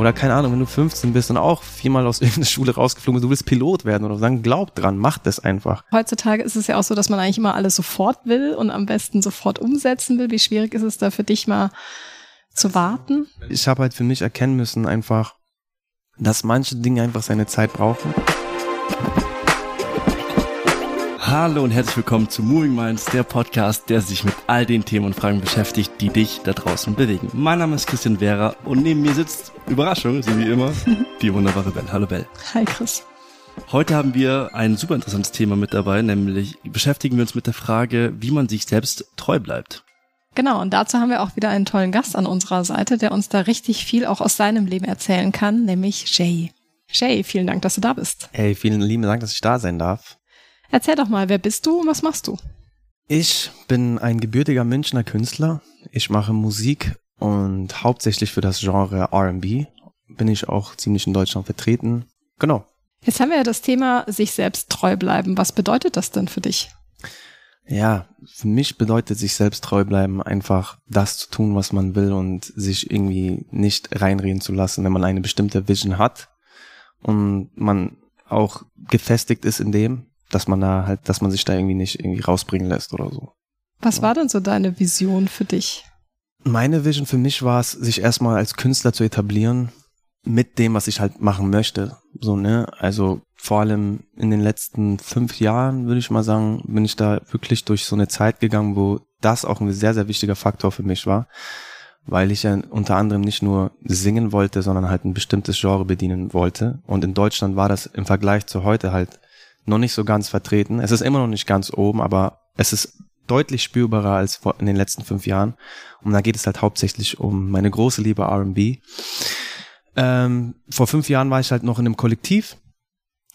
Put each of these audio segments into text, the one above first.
Oder keine Ahnung, wenn du 15 bist und auch viermal aus irgendeiner Schule rausgeflogen bist, du willst Pilot werden oder so, dann glaub dran, mach das einfach. Heutzutage ist es ja auch so, dass man eigentlich immer alles sofort will und am besten sofort umsetzen will. Wie schwierig ist es da für dich mal zu warten? Ich habe halt für mich erkennen müssen einfach, dass manche Dinge einfach seine Zeit brauchen. Hallo und herzlich willkommen zu Moving Minds, der Podcast, der sich mit all den Themen und Fragen beschäftigt, die dich da draußen bewegen. Mein Name ist Christian Vera und neben mir sitzt, Überraschung, so wie immer, die wunderbare Belle. Hallo Belle. Hi Chris. Heute haben wir ein super interessantes Thema mit dabei, nämlich beschäftigen wir uns mit der Frage, wie man sich selbst treu bleibt. Genau, und dazu haben wir auch wieder einen tollen Gast an unserer Seite, der uns da richtig viel auch aus seinem Leben erzählen kann, nämlich Jay. Jay, vielen Dank, dass du da bist. Hey, vielen lieben Dank, dass ich da sein darf. Erzähl doch mal, wer bist du und was machst du? Ich bin ein gebürtiger Münchner Künstler. Ich mache Musik und hauptsächlich für das Genre RB bin ich auch ziemlich in Deutschland vertreten. Genau. Jetzt haben wir ja das Thema sich selbst treu bleiben. Was bedeutet das denn für dich? Ja, für mich bedeutet sich selbst treu bleiben einfach das zu tun, was man will und sich irgendwie nicht reinreden zu lassen, wenn man eine bestimmte Vision hat und man auch gefestigt ist in dem, dass man da halt, dass man sich da irgendwie nicht irgendwie rausbringen lässt oder so. Was war denn so deine Vision für dich? Meine Vision für mich war es, sich erstmal als Künstler zu etablieren mit dem, was ich halt machen möchte. So, ne? Also vor allem in den letzten fünf Jahren, würde ich mal sagen, bin ich da wirklich durch so eine Zeit gegangen, wo das auch ein sehr, sehr wichtiger Faktor für mich war. Weil ich ja unter anderem nicht nur singen wollte, sondern halt ein bestimmtes Genre bedienen wollte. Und in Deutschland war das im Vergleich zu heute halt noch nicht so ganz vertreten. Es ist immer noch nicht ganz oben, aber es ist deutlich spürbarer als in den letzten fünf Jahren. Und da geht es halt hauptsächlich um meine große Liebe R&B. Ähm, vor fünf Jahren war ich halt noch in einem Kollektiv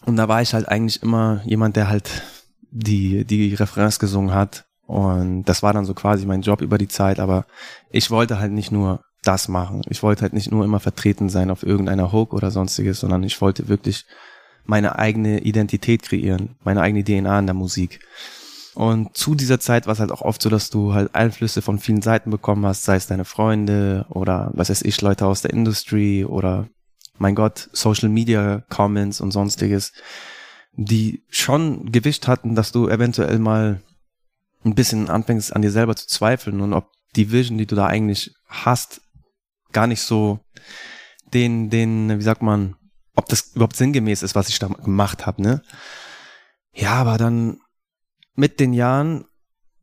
und da war ich halt eigentlich immer jemand, der halt die, die Referenz gesungen hat. Und das war dann so quasi mein Job über die Zeit, aber ich wollte halt nicht nur das machen. Ich wollte halt nicht nur immer vertreten sein auf irgendeiner Hook oder sonstiges, sondern ich wollte wirklich meine eigene Identität kreieren, meine eigene DNA in der Musik. Und zu dieser Zeit war es halt auch oft so, dass du halt Einflüsse von vielen Seiten bekommen hast, sei es deine Freunde oder was weiß ich, Leute aus der Industrie oder mein Gott, Social Media Comments und sonstiges, die schon Gewicht hatten, dass du eventuell mal ein bisschen anfängst an dir selber zu zweifeln und ob die Vision, die du da eigentlich hast, gar nicht so den, den, wie sagt man, ob das überhaupt sinngemäß ist, was ich da gemacht habe, ne? Ja, aber dann mit den Jahren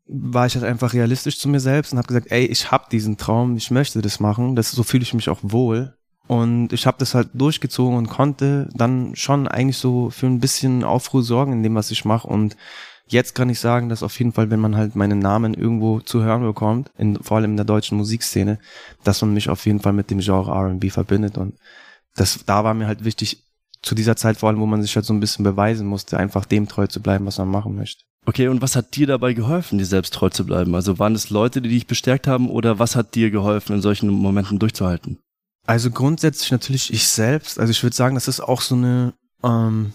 war ich halt einfach realistisch zu mir selbst und habe gesagt, ey, ich habe diesen Traum, ich möchte das machen, das so fühle ich mich auch wohl. Und ich habe das halt durchgezogen und konnte dann schon eigentlich so für ein bisschen Aufruhr sorgen in dem, was ich mache und jetzt kann ich sagen, dass auf jeden Fall, wenn man halt meinen Namen irgendwo zu hören bekommt, in, vor allem in der deutschen Musikszene, dass man mich auf jeden Fall mit dem Genre R&B verbindet. Und das, da war mir halt wichtig, zu dieser Zeit vor allem, wo man sich halt so ein bisschen beweisen musste, einfach dem treu zu bleiben, was man machen möchte. Okay, und was hat dir dabei geholfen, dir selbst treu zu bleiben? Also waren es Leute, die dich bestärkt haben oder was hat dir geholfen, in solchen Momenten durchzuhalten? Also grundsätzlich natürlich ich selbst. Also ich würde sagen, das ist auch so eine, ähm,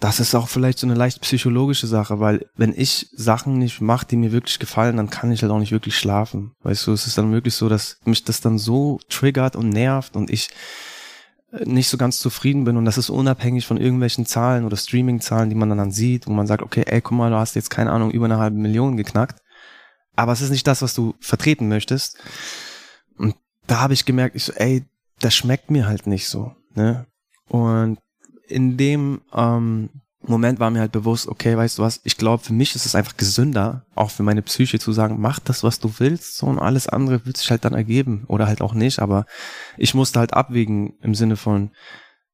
das ist auch vielleicht so eine leicht psychologische Sache, weil wenn ich Sachen nicht mache, die mir wirklich gefallen, dann kann ich halt auch nicht wirklich schlafen. Weißt du, es ist dann wirklich so, dass mich das dann so triggert und nervt und ich nicht so ganz zufrieden bin und das ist unabhängig von irgendwelchen Zahlen oder Streaming-Zahlen, die man dann, sieht, wo man sagt, okay, ey, guck mal, du hast jetzt keine Ahnung über eine halbe Million geknackt, aber es ist nicht das, was du vertreten möchtest. Und da habe ich gemerkt, ich so, ey, das schmeckt mir halt nicht so, ne? Und in dem ähm, Moment war mir halt bewusst, okay, weißt du was, ich glaube, für mich ist es einfach gesünder, auch für meine Psyche zu sagen, mach das, was du willst, so und alles andere wird sich halt dann ergeben oder halt auch nicht, aber ich musste halt abwägen im Sinne von,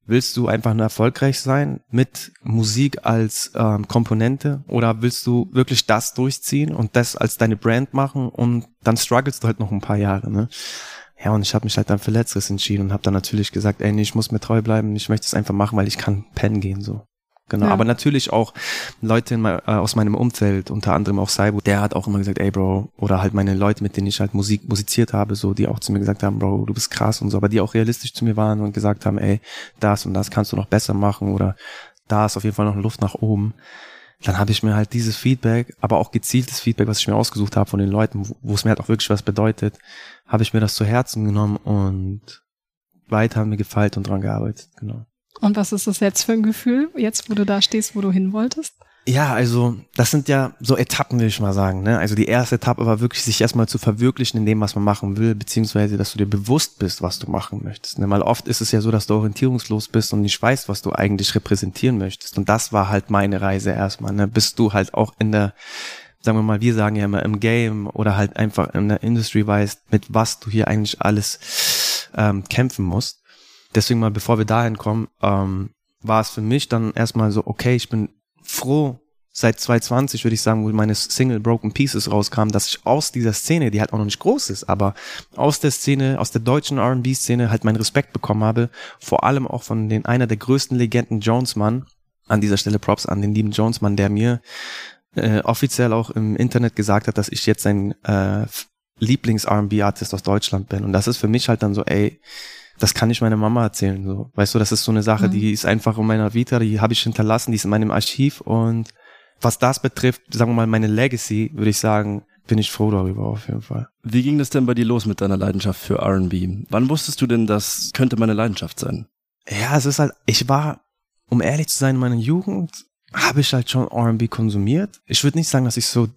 willst du einfach nur erfolgreich sein mit Musik als ähm, Komponente oder willst du wirklich das durchziehen und das als deine Brand machen und dann strugglest du halt noch ein paar Jahre, ne? Ja, und ich habe mich halt dann für Letzteres entschieden und habe dann natürlich gesagt, ey, nee, ich muss mir treu bleiben, ich möchte es einfach machen, weil ich kann pennen gehen, so. Genau, ja. aber natürlich auch Leute in, äh, aus meinem Umfeld, unter anderem auch Saibo, der hat auch immer gesagt, ey Bro, oder halt meine Leute, mit denen ich halt Musik musiziert habe, so, die auch zu mir gesagt haben, Bro, du bist krass und so, aber die auch realistisch zu mir waren und gesagt haben, ey, das und das kannst du noch besser machen oder da ist auf jeden Fall noch Luft nach oben. Dann habe ich mir halt dieses Feedback, aber auch gezieltes Feedback, was ich mir ausgesucht habe von den Leuten, wo es mir halt auch wirklich was bedeutet, habe ich mir das zu Herzen genommen und weit haben mir gefeilt und dran gearbeitet, genau. Und was ist das jetzt für ein Gefühl, jetzt wo du da stehst, wo du hin wolltest? Ja, also das sind ja so Etappen, will ich mal sagen. Ne? Also die erste Etappe war wirklich, sich erstmal zu verwirklichen in dem, was man machen will, beziehungsweise, dass du dir bewusst bist, was du machen möchtest. Ne? Weil oft ist es ja so, dass du orientierungslos bist und nicht weißt, was du eigentlich repräsentieren möchtest. Und das war halt meine Reise erstmal, ne? bis du halt auch in der, sagen wir mal, wir sagen ja immer im Game oder halt einfach in der Industry weißt, mit was du hier eigentlich alles ähm, kämpfen musst. Deswegen mal, bevor wir dahin kommen, ähm, war es für mich dann erstmal so, okay, ich bin froh, seit 2020 würde ich sagen, wo meine Single Broken Pieces rauskam, dass ich aus dieser Szene, die halt auch noch nicht groß ist, aber aus der Szene, aus der deutschen R&B-Szene halt meinen Respekt bekommen habe, vor allem auch von den einer der größten Legenden Jonesmann, an dieser Stelle Props an den lieben Jonesmann, der mir äh, offiziell auch im Internet gesagt hat, dass ich jetzt sein äh, Lieblings-R&B-Artist aus Deutschland bin. Und das ist für mich halt dann so, ey, das kann ich meiner Mama erzählen. So. Weißt du, das ist so eine Sache, mhm. die ist einfach in meiner Vita, die habe ich hinterlassen, die ist in meinem Archiv und was das betrifft, sagen wir mal, meine Legacy, würde ich sagen, bin ich froh darüber auf jeden Fall. Wie ging das denn bei dir los mit deiner Leidenschaft für R&B? Wann wusstest du denn, das könnte meine Leidenschaft sein? Ja, es ist halt, ich war, um ehrlich zu sein, in meiner Jugend habe ich halt schon R&B konsumiert. Ich würde nicht sagen, dass ich so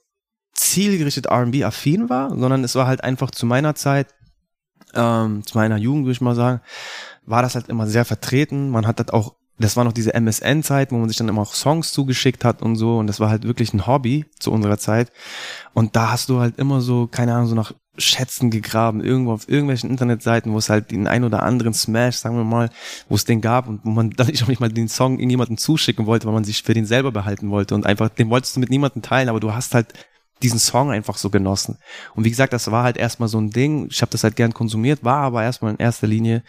zielgerichtet R&B affin war, sondern es war halt einfach zu meiner Zeit ähm, zu meiner Jugend, würde ich mal sagen, war das halt immer sehr vertreten. Man hat halt auch, das war noch diese MSN-Zeit, wo man sich dann immer auch Songs zugeschickt hat und so. Und das war halt wirklich ein Hobby zu unserer Zeit. Und da hast du halt immer so, keine Ahnung, so nach Schätzen gegraben, irgendwo auf irgendwelchen Internetseiten, wo es halt den ein oder anderen Smash, sagen wir mal, wo es den gab und wo man dann nicht auch nicht mal den Song irgendjemandem zuschicken wollte, weil man sich für den selber behalten wollte und einfach, den wolltest du mit niemandem teilen, aber du hast halt diesen Song einfach so genossen. Und wie gesagt, das war halt erstmal so ein Ding. Ich habe das halt gern konsumiert, war aber erstmal in erster Linie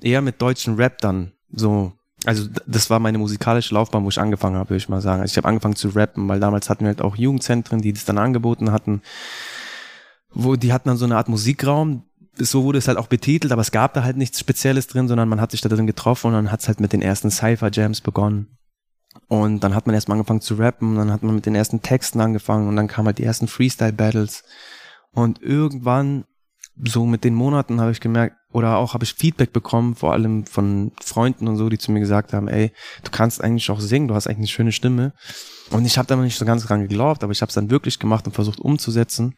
eher mit deutschen Rap dann so. Also das war meine musikalische Laufbahn, wo ich angefangen habe, würde ich mal sagen. Also ich habe angefangen zu rappen, weil damals hatten wir halt auch Jugendzentren, die das dann angeboten hatten, wo die hatten dann so eine Art Musikraum. So wurde es halt auch betitelt, aber es gab da halt nichts Spezielles drin, sondern man hat sich da drin getroffen und dann hat es halt mit den ersten Cypher Jams begonnen. Und dann hat man erstmal angefangen zu rappen, dann hat man mit den ersten Texten angefangen und dann kamen halt die ersten Freestyle-Battles. Und irgendwann, so mit den Monaten, habe ich gemerkt, oder auch habe ich Feedback bekommen, vor allem von Freunden und so, die zu mir gesagt haben, ey, du kannst eigentlich auch singen, du hast eigentlich eine schöne Stimme. Und ich habe da noch nicht so ganz dran geglaubt, aber ich habe es dann wirklich gemacht und versucht umzusetzen.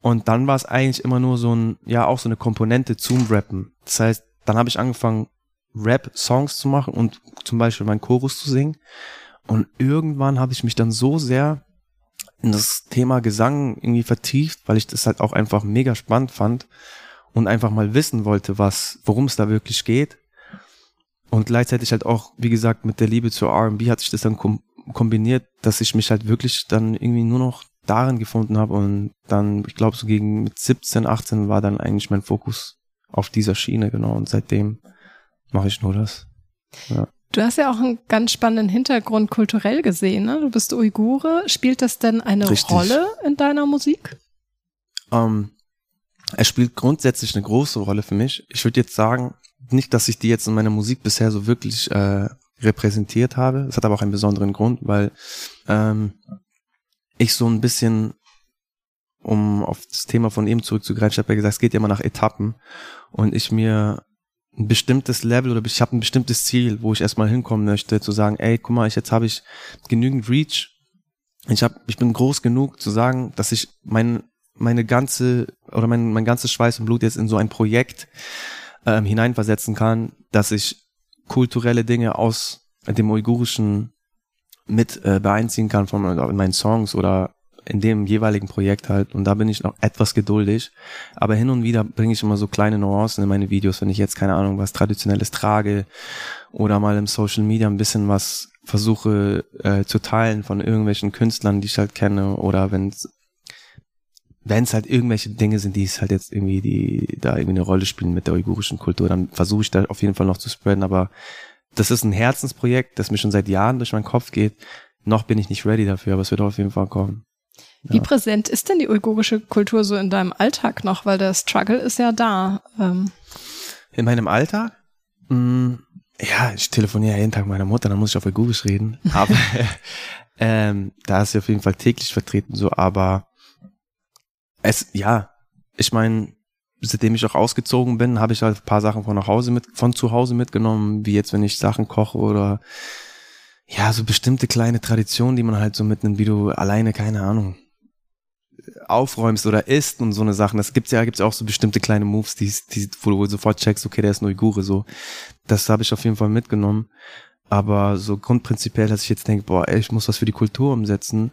Und dann war es eigentlich immer nur so ein, ja, auch so eine Komponente zum Rappen. Das heißt, dann habe ich angefangen, Rap-Songs zu machen und zum Beispiel meinen Chorus zu singen. Und irgendwann habe ich mich dann so sehr in das Thema Gesang irgendwie vertieft, weil ich das halt auch einfach mega spannend fand und einfach mal wissen wollte, was, worum es da wirklich geht. Und gleichzeitig halt auch, wie gesagt, mit der Liebe zur R&B hat sich das dann kom kombiniert, dass ich mich halt wirklich dann irgendwie nur noch darin gefunden habe und dann, ich glaube, so gegen mit 17, 18 war dann eigentlich mein Fokus auf dieser Schiene, genau. Und seitdem mache ich nur das. Ja. Du hast ja auch einen ganz spannenden Hintergrund kulturell gesehen. Ne? Du bist Uigure. Spielt das denn eine Richtig. Rolle in deiner Musik? Ähm, es spielt grundsätzlich eine große Rolle für mich. Ich würde jetzt sagen, nicht, dass ich die jetzt in meiner Musik bisher so wirklich äh, repräsentiert habe. Das hat aber auch einen besonderen Grund, weil ähm, ich so ein bisschen, um auf das Thema von eben zurückzugreifen, ich habe ja gesagt, es geht ja immer nach Etappen und ich mir ein bestimmtes Level oder ich habe ein bestimmtes Ziel, wo ich erstmal hinkommen möchte, zu sagen, ey, guck mal, ich, jetzt habe ich genügend Reach. Ich hab, ich bin groß genug zu sagen, dass ich mein, meine ganze oder mein, mein ganzes Schweiß und Blut jetzt in so ein Projekt ähm, hineinversetzen kann, dass ich kulturelle Dinge aus dem Uigurischen mit äh, beeinziehen kann von in meinen Songs oder in dem jeweiligen Projekt halt. Und da bin ich noch etwas geduldig. Aber hin und wieder bringe ich immer so kleine Nuancen in meine Videos, wenn ich jetzt keine Ahnung was Traditionelles trage oder mal im Social Media ein bisschen was versuche äh, zu teilen von irgendwelchen Künstlern, die ich halt kenne oder wenn wenn es halt irgendwelche Dinge sind, die es halt jetzt irgendwie, die da irgendwie eine Rolle spielen mit der uigurischen Kultur, dann versuche ich da auf jeden Fall noch zu spreaden, aber das ist ein Herzensprojekt, das mir schon seit Jahren durch meinen Kopf geht. Noch bin ich nicht ready dafür, aber es wird auf jeden Fall kommen. Wie präsent ist denn die uigurische Kultur so in deinem Alltag noch? Weil der Struggle ist ja da. Ähm. In meinem Alltag? Mm, ja, ich telefoniere jeden Tag mit meiner Mutter, dann muss ich auf Uigurisch reden. Aber ähm, da ist sie auf jeden Fall täglich vertreten so. Aber es, ja, ich meine, seitdem ich auch ausgezogen bin, habe ich halt ein paar Sachen von nach Hause mit, von zu Hause mitgenommen, wie jetzt, wenn ich Sachen koche oder ja, so bestimmte kleine Traditionen, die man halt so mitnimmt, wie du alleine, keine Ahnung, aufräumst oder isst und so eine Sachen. Das gibt's ja, gibt's ja auch so bestimmte kleine Moves, die, die, wo du sofort checkst, okay, der ist ein Uigure, so. Das habe ich auf jeden Fall mitgenommen. Aber so grundprinzipiell, dass ich jetzt denke, boah, ey, ich muss was für die Kultur umsetzen,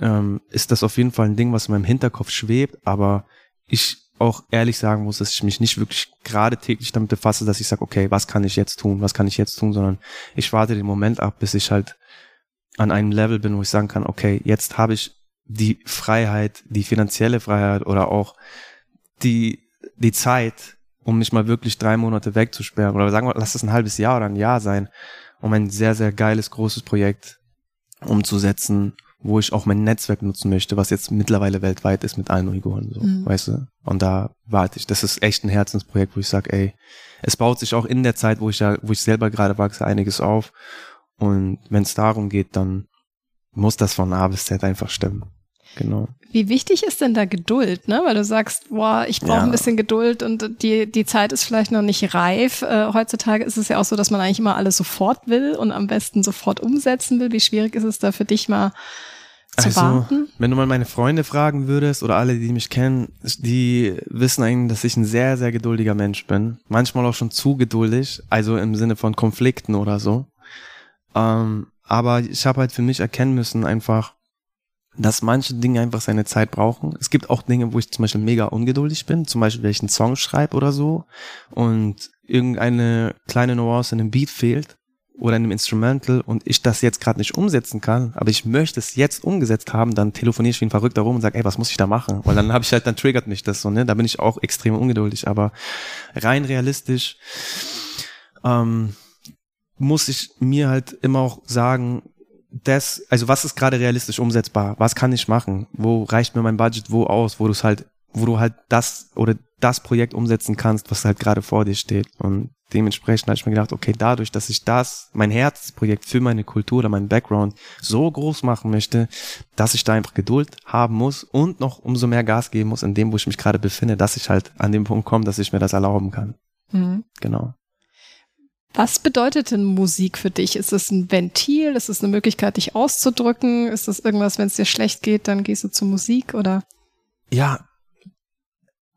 ähm, ist das auf jeden Fall ein Ding, was in meinem Hinterkopf schwebt, aber ich auch ehrlich sagen muss, dass ich mich nicht wirklich gerade täglich damit befasse, dass ich sage, okay, was kann ich jetzt tun, was kann ich jetzt tun, sondern ich warte den Moment ab, bis ich halt an einem Level bin, wo ich sagen kann, okay, jetzt habe ich die Freiheit, die finanzielle Freiheit oder auch die, die Zeit, um mich mal wirklich drei Monate wegzusperren oder sagen wir, lass es ein halbes Jahr oder ein Jahr sein, um ein sehr, sehr geiles, großes Projekt umzusetzen, wo ich auch mein Netzwerk nutzen möchte, was jetzt mittlerweile weltweit ist mit allen Uiguren, so, mhm. weißt du? Und da warte ich. Das ist echt ein Herzensprojekt, wo ich sage, ey, es baut sich auch in der Zeit, wo ich ja, wo ich selber gerade wachse, einiges auf. Und wenn es darum geht, dann muss das von A bis Z einfach stimmen. Genau. Wie wichtig ist denn da Geduld, ne? Weil du sagst, boah, ich brauche ja. ein bisschen Geduld und die, die Zeit ist vielleicht noch nicht reif. Äh, heutzutage ist es ja auch so, dass man eigentlich immer alles sofort will und am besten sofort umsetzen will. Wie schwierig ist es da für dich mal zu also, warten? Wenn du mal meine Freunde fragen würdest oder alle, die mich kennen, die wissen eigentlich, dass ich ein sehr, sehr geduldiger Mensch bin. Manchmal auch schon zu geduldig, also im Sinne von Konflikten oder so. Ähm, aber ich habe halt für mich erkennen müssen, einfach, dass manche Dinge einfach seine Zeit brauchen. Es gibt auch Dinge, wo ich zum Beispiel mega ungeduldig bin, zum Beispiel, wenn ich einen Song schreibe oder so und irgendeine kleine Nuance in einem Beat fehlt oder in einem Instrumental und ich das jetzt gerade nicht umsetzen kann, aber ich möchte es jetzt umgesetzt haben, dann telefoniere ich wie ein Verrückter rum und sage, ey, was muss ich da machen? Weil dann habe ich halt, dann triggert mich das so, ne? Da bin ich auch extrem ungeduldig, aber rein realistisch ähm, muss ich mir halt immer auch sagen, das, also was ist gerade realistisch umsetzbar? Was kann ich machen? Wo reicht mir mein Budget wo aus, wo du es halt, wo du halt das oder das Projekt umsetzen kannst, was halt gerade vor dir steht. Und dementsprechend habe ich mir gedacht, okay, dadurch, dass ich das, mein Herzprojekt für meine Kultur oder meinen Background so groß machen möchte, dass ich da einfach Geduld haben muss und noch umso mehr Gas geben muss in dem, wo ich mich gerade befinde, dass ich halt an dem Punkt komme, dass ich mir das erlauben kann. Mhm. Genau. Was bedeutet denn Musik für dich? Ist es ein Ventil? Ist es eine Möglichkeit, dich auszudrücken? Ist es irgendwas, wenn es dir schlecht geht, dann gehst du zur Musik oder? Ja,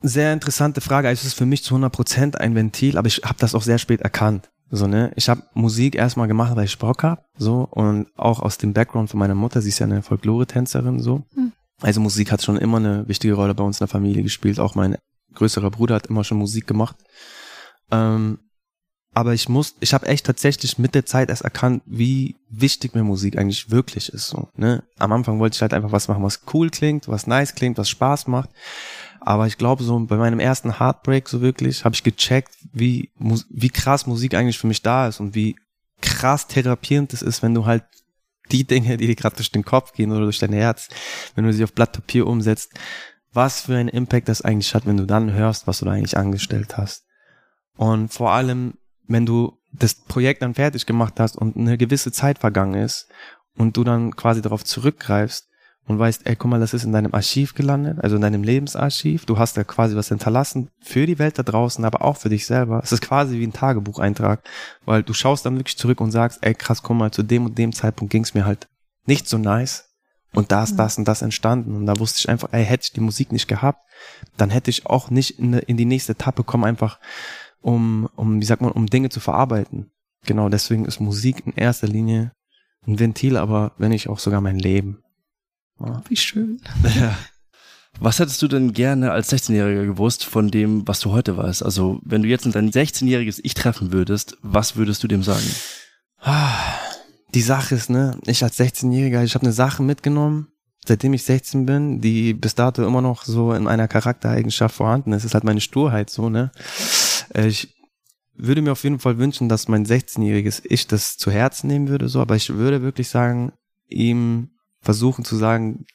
sehr interessante Frage. Also es ist für mich zu 100 Prozent ein Ventil, aber ich habe das auch sehr spät erkannt. So, ne? Ich habe Musik erstmal gemacht, weil ich Bock hab, so und auch aus dem Background von meiner Mutter, sie ist ja eine Folklore-Tänzerin, so. Hm. Also Musik hat schon immer eine wichtige Rolle bei uns in der Familie gespielt. Auch mein größerer Bruder hat immer schon Musik gemacht. Ähm, aber ich muss, ich habe echt tatsächlich mit der Zeit erst erkannt, wie wichtig mir Musik eigentlich wirklich ist. So, ne? Am Anfang wollte ich halt einfach was machen, was cool klingt, was nice klingt, was Spaß macht. Aber ich glaube, so bei meinem ersten Heartbreak so wirklich habe ich gecheckt, wie, wie krass Musik eigentlich für mich da ist und wie krass therapierend es ist, wenn du halt die Dinge, die dir gerade durch den Kopf gehen oder durch dein Herz, wenn du sie auf Blatt Papier umsetzt, was für einen Impact das eigentlich hat, wenn du dann hörst, was du da eigentlich angestellt hast. Und vor allem wenn du das Projekt dann fertig gemacht hast und eine gewisse Zeit vergangen ist und du dann quasi darauf zurückgreifst und weißt, ey, guck mal, das ist in deinem Archiv gelandet, also in deinem Lebensarchiv. Du hast da quasi was hinterlassen für die Welt da draußen, aber auch für dich selber. Es ist quasi wie ein Tagebucheintrag, weil du schaust dann wirklich zurück und sagst, ey, krass, guck mal, zu dem und dem Zeitpunkt ging es mir halt nicht so nice. Und da ist mhm. das und das entstanden. Und da wusste ich einfach, ey, hätte ich die Musik nicht gehabt, dann hätte ich auch nicht in die nächste Etappe kommen, einfach um, um, wie sagt man, um Dinge zu verarbeiten. Genau, deswegen ist Musik in erster Linie ein Ventil, aber wenn nicht auch sogar mein Leben. Ja. Wie schön. Ja. Was hättest du denn gerne als 16-Jähriger gewusst von dem, was du heute weißt? Also, wenn du jetzt dein 16-jähriges Ich treffen würdest, was würdest du dem sagen? Die Sache ist, ne, ich als 16-Jähriger, ich habe eine Sache mitgenommen, seitdem ich 16 bin, die bis dato immer noch so in einer Charaktereigenschaft vorhanden ist. Es ist halt meine Sturheit so, ne? Äh, ich würde mir auf jeden Fall wünschen, dass mein 16-jähriges Ich das zu Herzen nehmen würde, so, aber ich würde wirklich sagen, ihm versuchen zu sagen,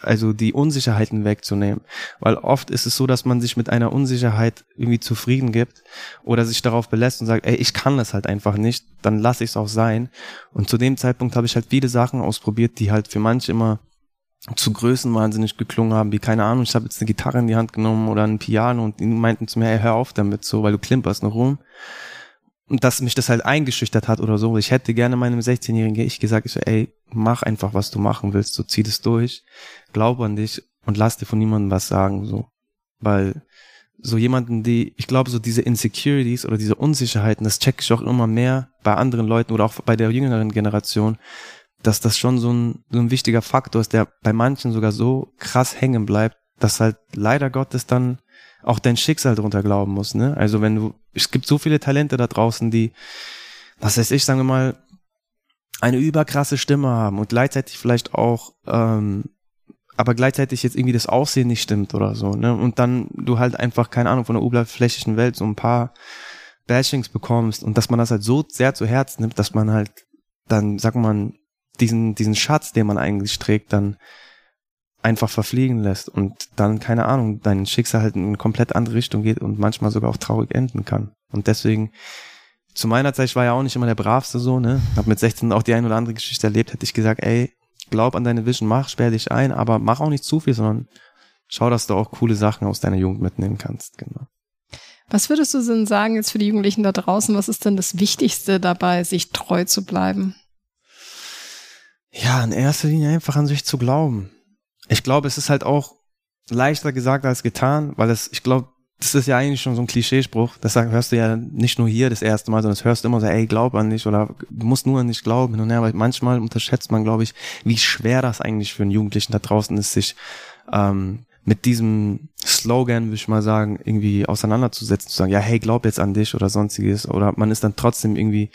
also die Unsicherheiten wegzunehmen. Weil oft ist es so, dass man sich mit einer Unsicherheit irgendwie zufrieden gibt oder sich darauf belässt und sagt, ey, ich kann das halt einfach nicht, dann lasse ich es auch sein. Und zu dem Zeitpunkt habe ich halt viele Sachen ausprobiert, die halt für manche immer zu Größen wahnsinnig geklungen haben, wie keine Ahnung, ich habe jetzt eine Gitarre in die Hand genommen oder ein Piano und die meinten zu mir, hey, hör auf damit so, weil du klimperst noch rum. Und dass mich das halt eingeschüchtert hat oder so. Ich hätte gerne meinem 16-jährigen Ich gesagt, ich so, ey, mach einfach, was du machen willst, so zieh das durch, glaub an dich und lass dir von niemandem was sagen, so. Weil so jemanden, die, ich glaube, so diese Insecurities oder diese Unsicherheiten, das check ich auch immer mehr bei anderen Leuten oder auch bei der jüngeren Generation, dass das schon so ein, so ein wichtiger Faktor ist, der bei manchen sogar so krass hängen bleibt, dass halt leider Gottes dann auch dein Schicksal drunter glauben muss, ne? Also wenn du, es gibt so viele Talente da draußen, die, was weiß ich, sagen wir mal, eine überkrasse Stimme haben und gleichzeitig vielleicht auch, ähm, aber gleichzeitig jetzt irgendwie das Aussehen nicht stimmt oder so, ne? Und dann du halt einfach, keine Ahnung, von der oberflächlichen Welt so ein paar Bashings bekommst und dass man das halt so sehr zu Herz nimmt, dass man halt dann, sag mal, diesen, diesen Schatz, den man eigentlich trägt, dann einfach verfliegen lässt und dann, keine Ahnung, dein Schicksal halt in eine komplett andere Richtung geht und manchmal sogar auch traurig enden kann. Und deswegen, zu meiner Zeit, ich war ja auch nicht immer der bravste so, ne? Hab mit 16 auch die ein oder andere Geschichte erlebt, hätte ich gesagt, ey, glaub an deine Vision, mach, sperr dich ein, aber mach auch nicht zu viel, sondern schau, dass du auch coole Sachen aus deiner Jugend mitnehmen kannst, genau. Was würdest du denn sagen jetzt für die Jugendlichen da draußen? Was ist denn das Wichtigste dabei, sich treu zu bleiben? Ja, in erster Linie einfach an sich zu glauben. Ich glaube, es ist halt auch leichter gesagt als getan, weil es, ich glaube, das ist ja eigentlich schon so ein Klischeespruch. Das hörst du ja nicht nur hier das erste Mal, sondern das hörst du immer so, ey, glaub an dich oder du musst nur an dich glauben. Und ja, aber manchmal unterschätzt man, glaube ich, wie schwer das eigentlich für einen Jugendlichen da draußen ist, sich ähm, mit diesem Slogan, würde ich mal sagen, irgendwie auseinanderzusetzen, zu sagen, ja, hey, glaub jetzt an dich oder sonstiges. Oder man ist dann trotzdem irgendwie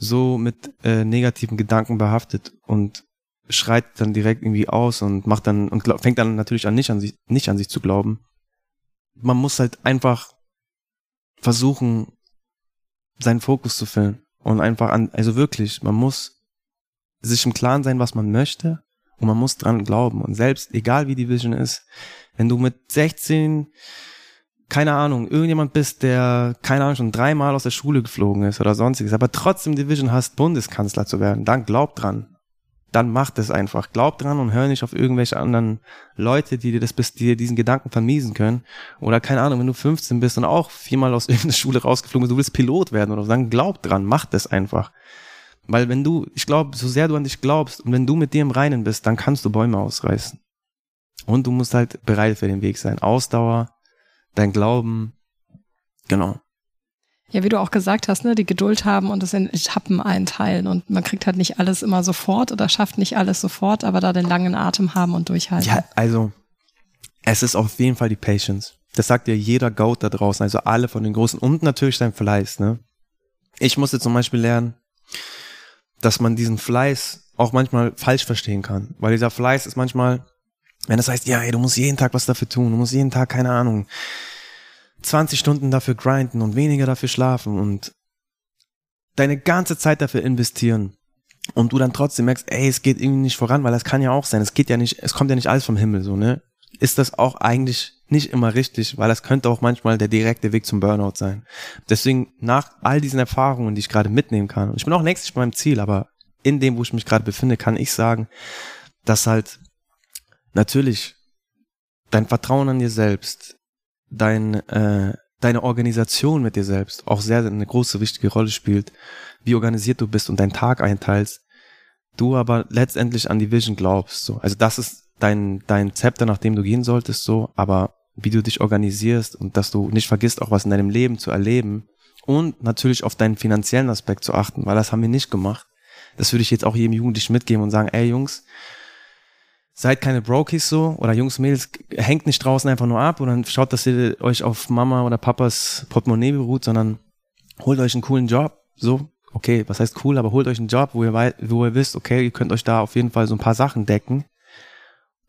so mit äh, negativen Gedanken behaftet und schreit dann direkt irgendwie aus und macht dann und glaub, fängt dann natürlich an nicht an sich nicht an sich zu glauben. Man muss halt einfach versuchen seinen Fokus zu finden und einfach an also wirklich, man muss sich im Klaren sein, was man möchte und man muss dran glauben und selbst egal wie die Vision ist, wenn du mit 16 keine Ahnung, irgendjemand bist, der, keine Ahnung, schon dreimal aus der Schule geflogen ist oder sonstiges, aber trotzdem die Vision hast, Bundeskanzler zu werden, dann glaub dran dann macht es einfach. Glaub dran und hör nicht auf irgendwelche anderen Leute, die dir das bis dir diesen Gedanken vermiesen können. Oder keine Ahnung, wenn du 15 bist und auch viermal aus irgendeiner Schule rausgeflogen bist, du willst Pilot werden oder so, dann glaub dran, mach das einfach. Weil wenn du, ich glaube, so sehr du an dich glaubst und wenn du mit dir im Reinen bist, dann kannst du Bäume ausreißen. Und du musst halt bereit für den Weg sein. Ausdauer, dein Glauben, genau. Ja, wie du auch gesagt hast, ne, die Geduld haben und es in Etappen einteilen und man kriegt halt nicht alles immer sofort oder schafft nicht alles sofort, aber da den langen Atem haben und durchhalten. Ja, also es ist auf jeden Fall die Patience. Das sagt ja jeder Goat da draußen, also alle von den Großen und natürlich sein Fleiß. Ne? Ich musste zum Beispiel lernen, dass man diesen Fleiß auch manchmal falsch verstehen kann, weil dieser Fleiß ist manchmal, wenn das heißt, ja, ey, du musst jeden Tag was dafür tun, du musst jeden Tag keine Ahnung 20 Stunden dafür grinden und weniger dafür schlafen und deine ganze Zeit dafür investieren und du dann trotzdem merkst, ey, es geht irgendwie nicht voran, weil das kann ja auch sein, es geht ja nicht, es kommt ja nicht alles vom Himmel, so, ne? Ist das auch eigentlich nicht immer richtig, weil das könnte auch manchmal der direkte Weg zum Burnout sein. Deswegen nach all diesen Erfahrungen, die ich gerade mitnehmen kann, und ich bin auch nächstes bei meinem Ziel, aber in dem, wo ich mich gerade befinde, kann ich sagen, dass halt natürlich dein Vertrauen an dir selbst, dein, äh, deine Organisation mit dir selbst auch sehr eine große, wichtige Rolle spielt, wie organisiert du bist und deinen Tag einteilst, du aber letztendlich an die Vision glaubst. So. Also das ist dein, dein Zepter, nach dem du gehen solltest, so, aber wie du dich organisierst und dass du nicht vergisst, auch was in deinem Leben zu erleben und natürlich auf deinen finanziellen Aspekt zu achten, weil das haben wir nicht gemacht. Das würde ich jetzt auch jedem Jugendlichen mitgeben und sagen, ey Jungs, seid keine Brokies so oder Jungs, Mädels, hängt nicht draußen einfach nur ab oder schaut, dass ihr euch auf Mama oder Papas Portemonnaie beruht, sondern holt euch einen coolen Job. So, okay, was heißt cool, aber holt euch einen Job, wo ihr, wo ihr wisst, okay, ihr könnt euch da auf jeden Fall so ein paar Sachen decken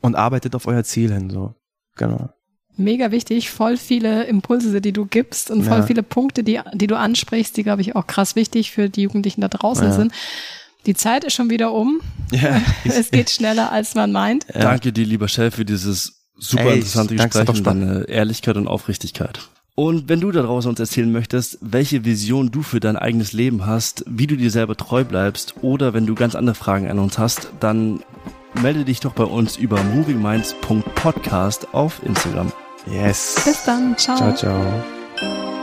und arbeitet auf euer Ziel hin, so. Genau. Mega wichtig, voll viele Impulse, die du gibst und voll ja. viele Punkte, die, die du ansprichst, die, glaube ich, auch krass wichtig für die Jugendlichen da draußen ja. sind. Die Zeit ist schon wieder um. Ja. es geht schneller, als man meint. Ja. Danke dir, lieber Chef, für dieses super Ey, interessante Gespräch und deine Ehrlichkeit und Aufrichtigkeit. Und wenn du da draußen uns erzählen möchtest, welche Vision du für dein eigenes Leben hast, wie du dir selber treu bleibst oder wenn du ganz andere Fragen an uns hast, dann melde dich doch bei uns über movingminds.podcast auf Instagram. Yes. Bis dann. Ciao. Ciao, ciao.